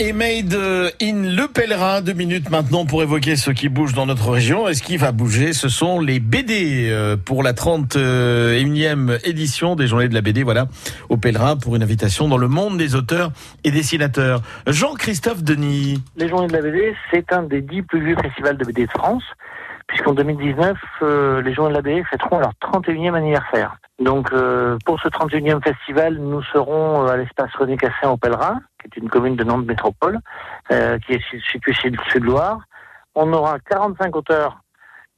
Et Made in Le Pèlerin, deux minutes maintenant pour évoquer ce qui bouge dans notre région. Et ce qui va bouger, ce sont les BD euh, pour la 31e édition des Journées de la BD, voilà, au Pèlerin pour une invitation dans le monde des auteurs et dessinateurs. Jean-Christophe Denis. Les Journées de la BD, c'est un des dix plus vieux festivals de BD de France puisqu'en 2019, euh, les Journées de la BD fêteront leur 31e anniversaire. Donc euh, pour ce 31e festival, nous serons à l'espace René Cassin au Pèlerin, qui est une commune de Nantes Métropole, euh, qui est située chez le Sud-Loire. On aura 45 auteurs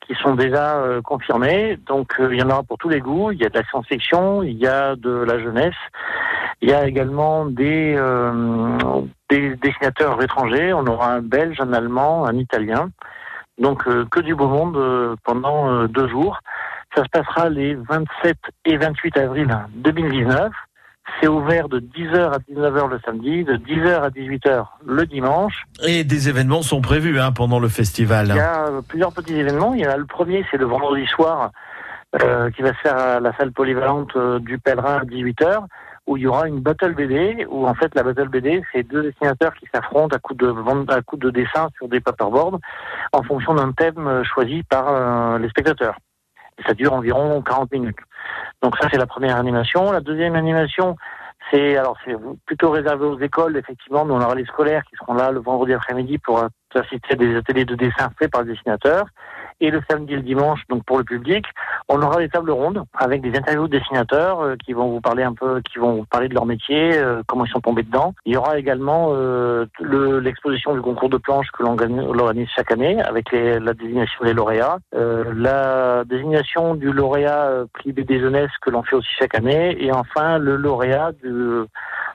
qui sont déjà confirmés, donc il y en aura pour tous les goûts. Il y a de la science-fiction, il y a de la jeunesse, il y a également des, des dessinateurs étrangers. On aura un Belge, un Allemand, un Italien. Donc euh, que du beau monde euh, pendant euh, deux jours. Ça se passera les 27 et 28 avril 2019. C'est ouvert de 10h à 19h le samedi, de 10h à 18h le dimanche. Et des événements sont prévus hein, pendant le festival. Il y a plusieurs petits événements. Il y a le premier, c'est le vendredi soir, euh, qui va se faire à la salle polyvalente du Pèlerin à 18h où il y aura une battle BD, où en fait la battle BD, c'est deux dessinateurs qui s'affrontent à coup de à de dessin sur des paperboards en fonction d'un thème euh, choisi par euh, les spectateurs. Et ça dure environ 40 minutes. Donc ça c'est la première animation. La deuxième animation, c'est alors c'est plutôt réservé aux écoles effectivement, mais on aura les scolaires qui seront là le vendredi après-midi pour assister à des ateliers de dessin faits par le dessinateur. Et le samedi et le dimanche, donc pour le public, on aura des tables rondes avec des interviews de dessinateurs euh, qui vont vous parler un peu, qui vont vous parler de leur métier, euh, comment ils sont tombés dedans. Il y aura également euh, l'exposition du concours de planches que l'on organise chaque année avec les, la désignation des lauréats, la désignation du lauréat prix BD jeunesse que l'on fait aussi chaque année, et enfin le lauréat du,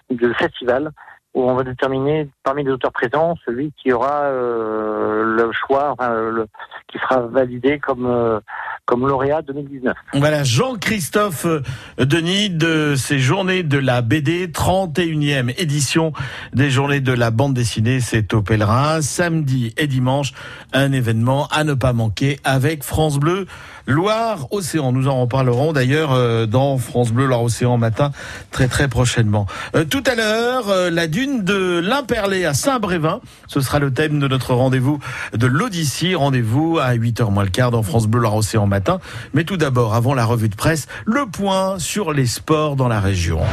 du festival où on va déterminer parmi les auteurs présents celui qui aura euh, le choix, enfin, le, qui sera validé comme euh, comme lauréat 2019. Voilà, Jean-Christophe euh, Denis de ces journées de la BD, 31e édition des journées de la bande dessinée, c'est au Pèlerin, samedi et dimanche, un événement à ne pas manquer avec France Bleu Loire Océan. Nous en reparlerons d'ailleurs dans France Bleu Loire Océan matin très très prochainement. tout à l'heure, la dune de l'Imperlé à Saint-Brévin, ce sera le thème de notre rendez-vous de l'Odyssée, rendez-vous à 8h moins le quart dans France Bleu Loire Océan Mais tout d'abord, avant la revue de presse, le point sur les sports dans la région.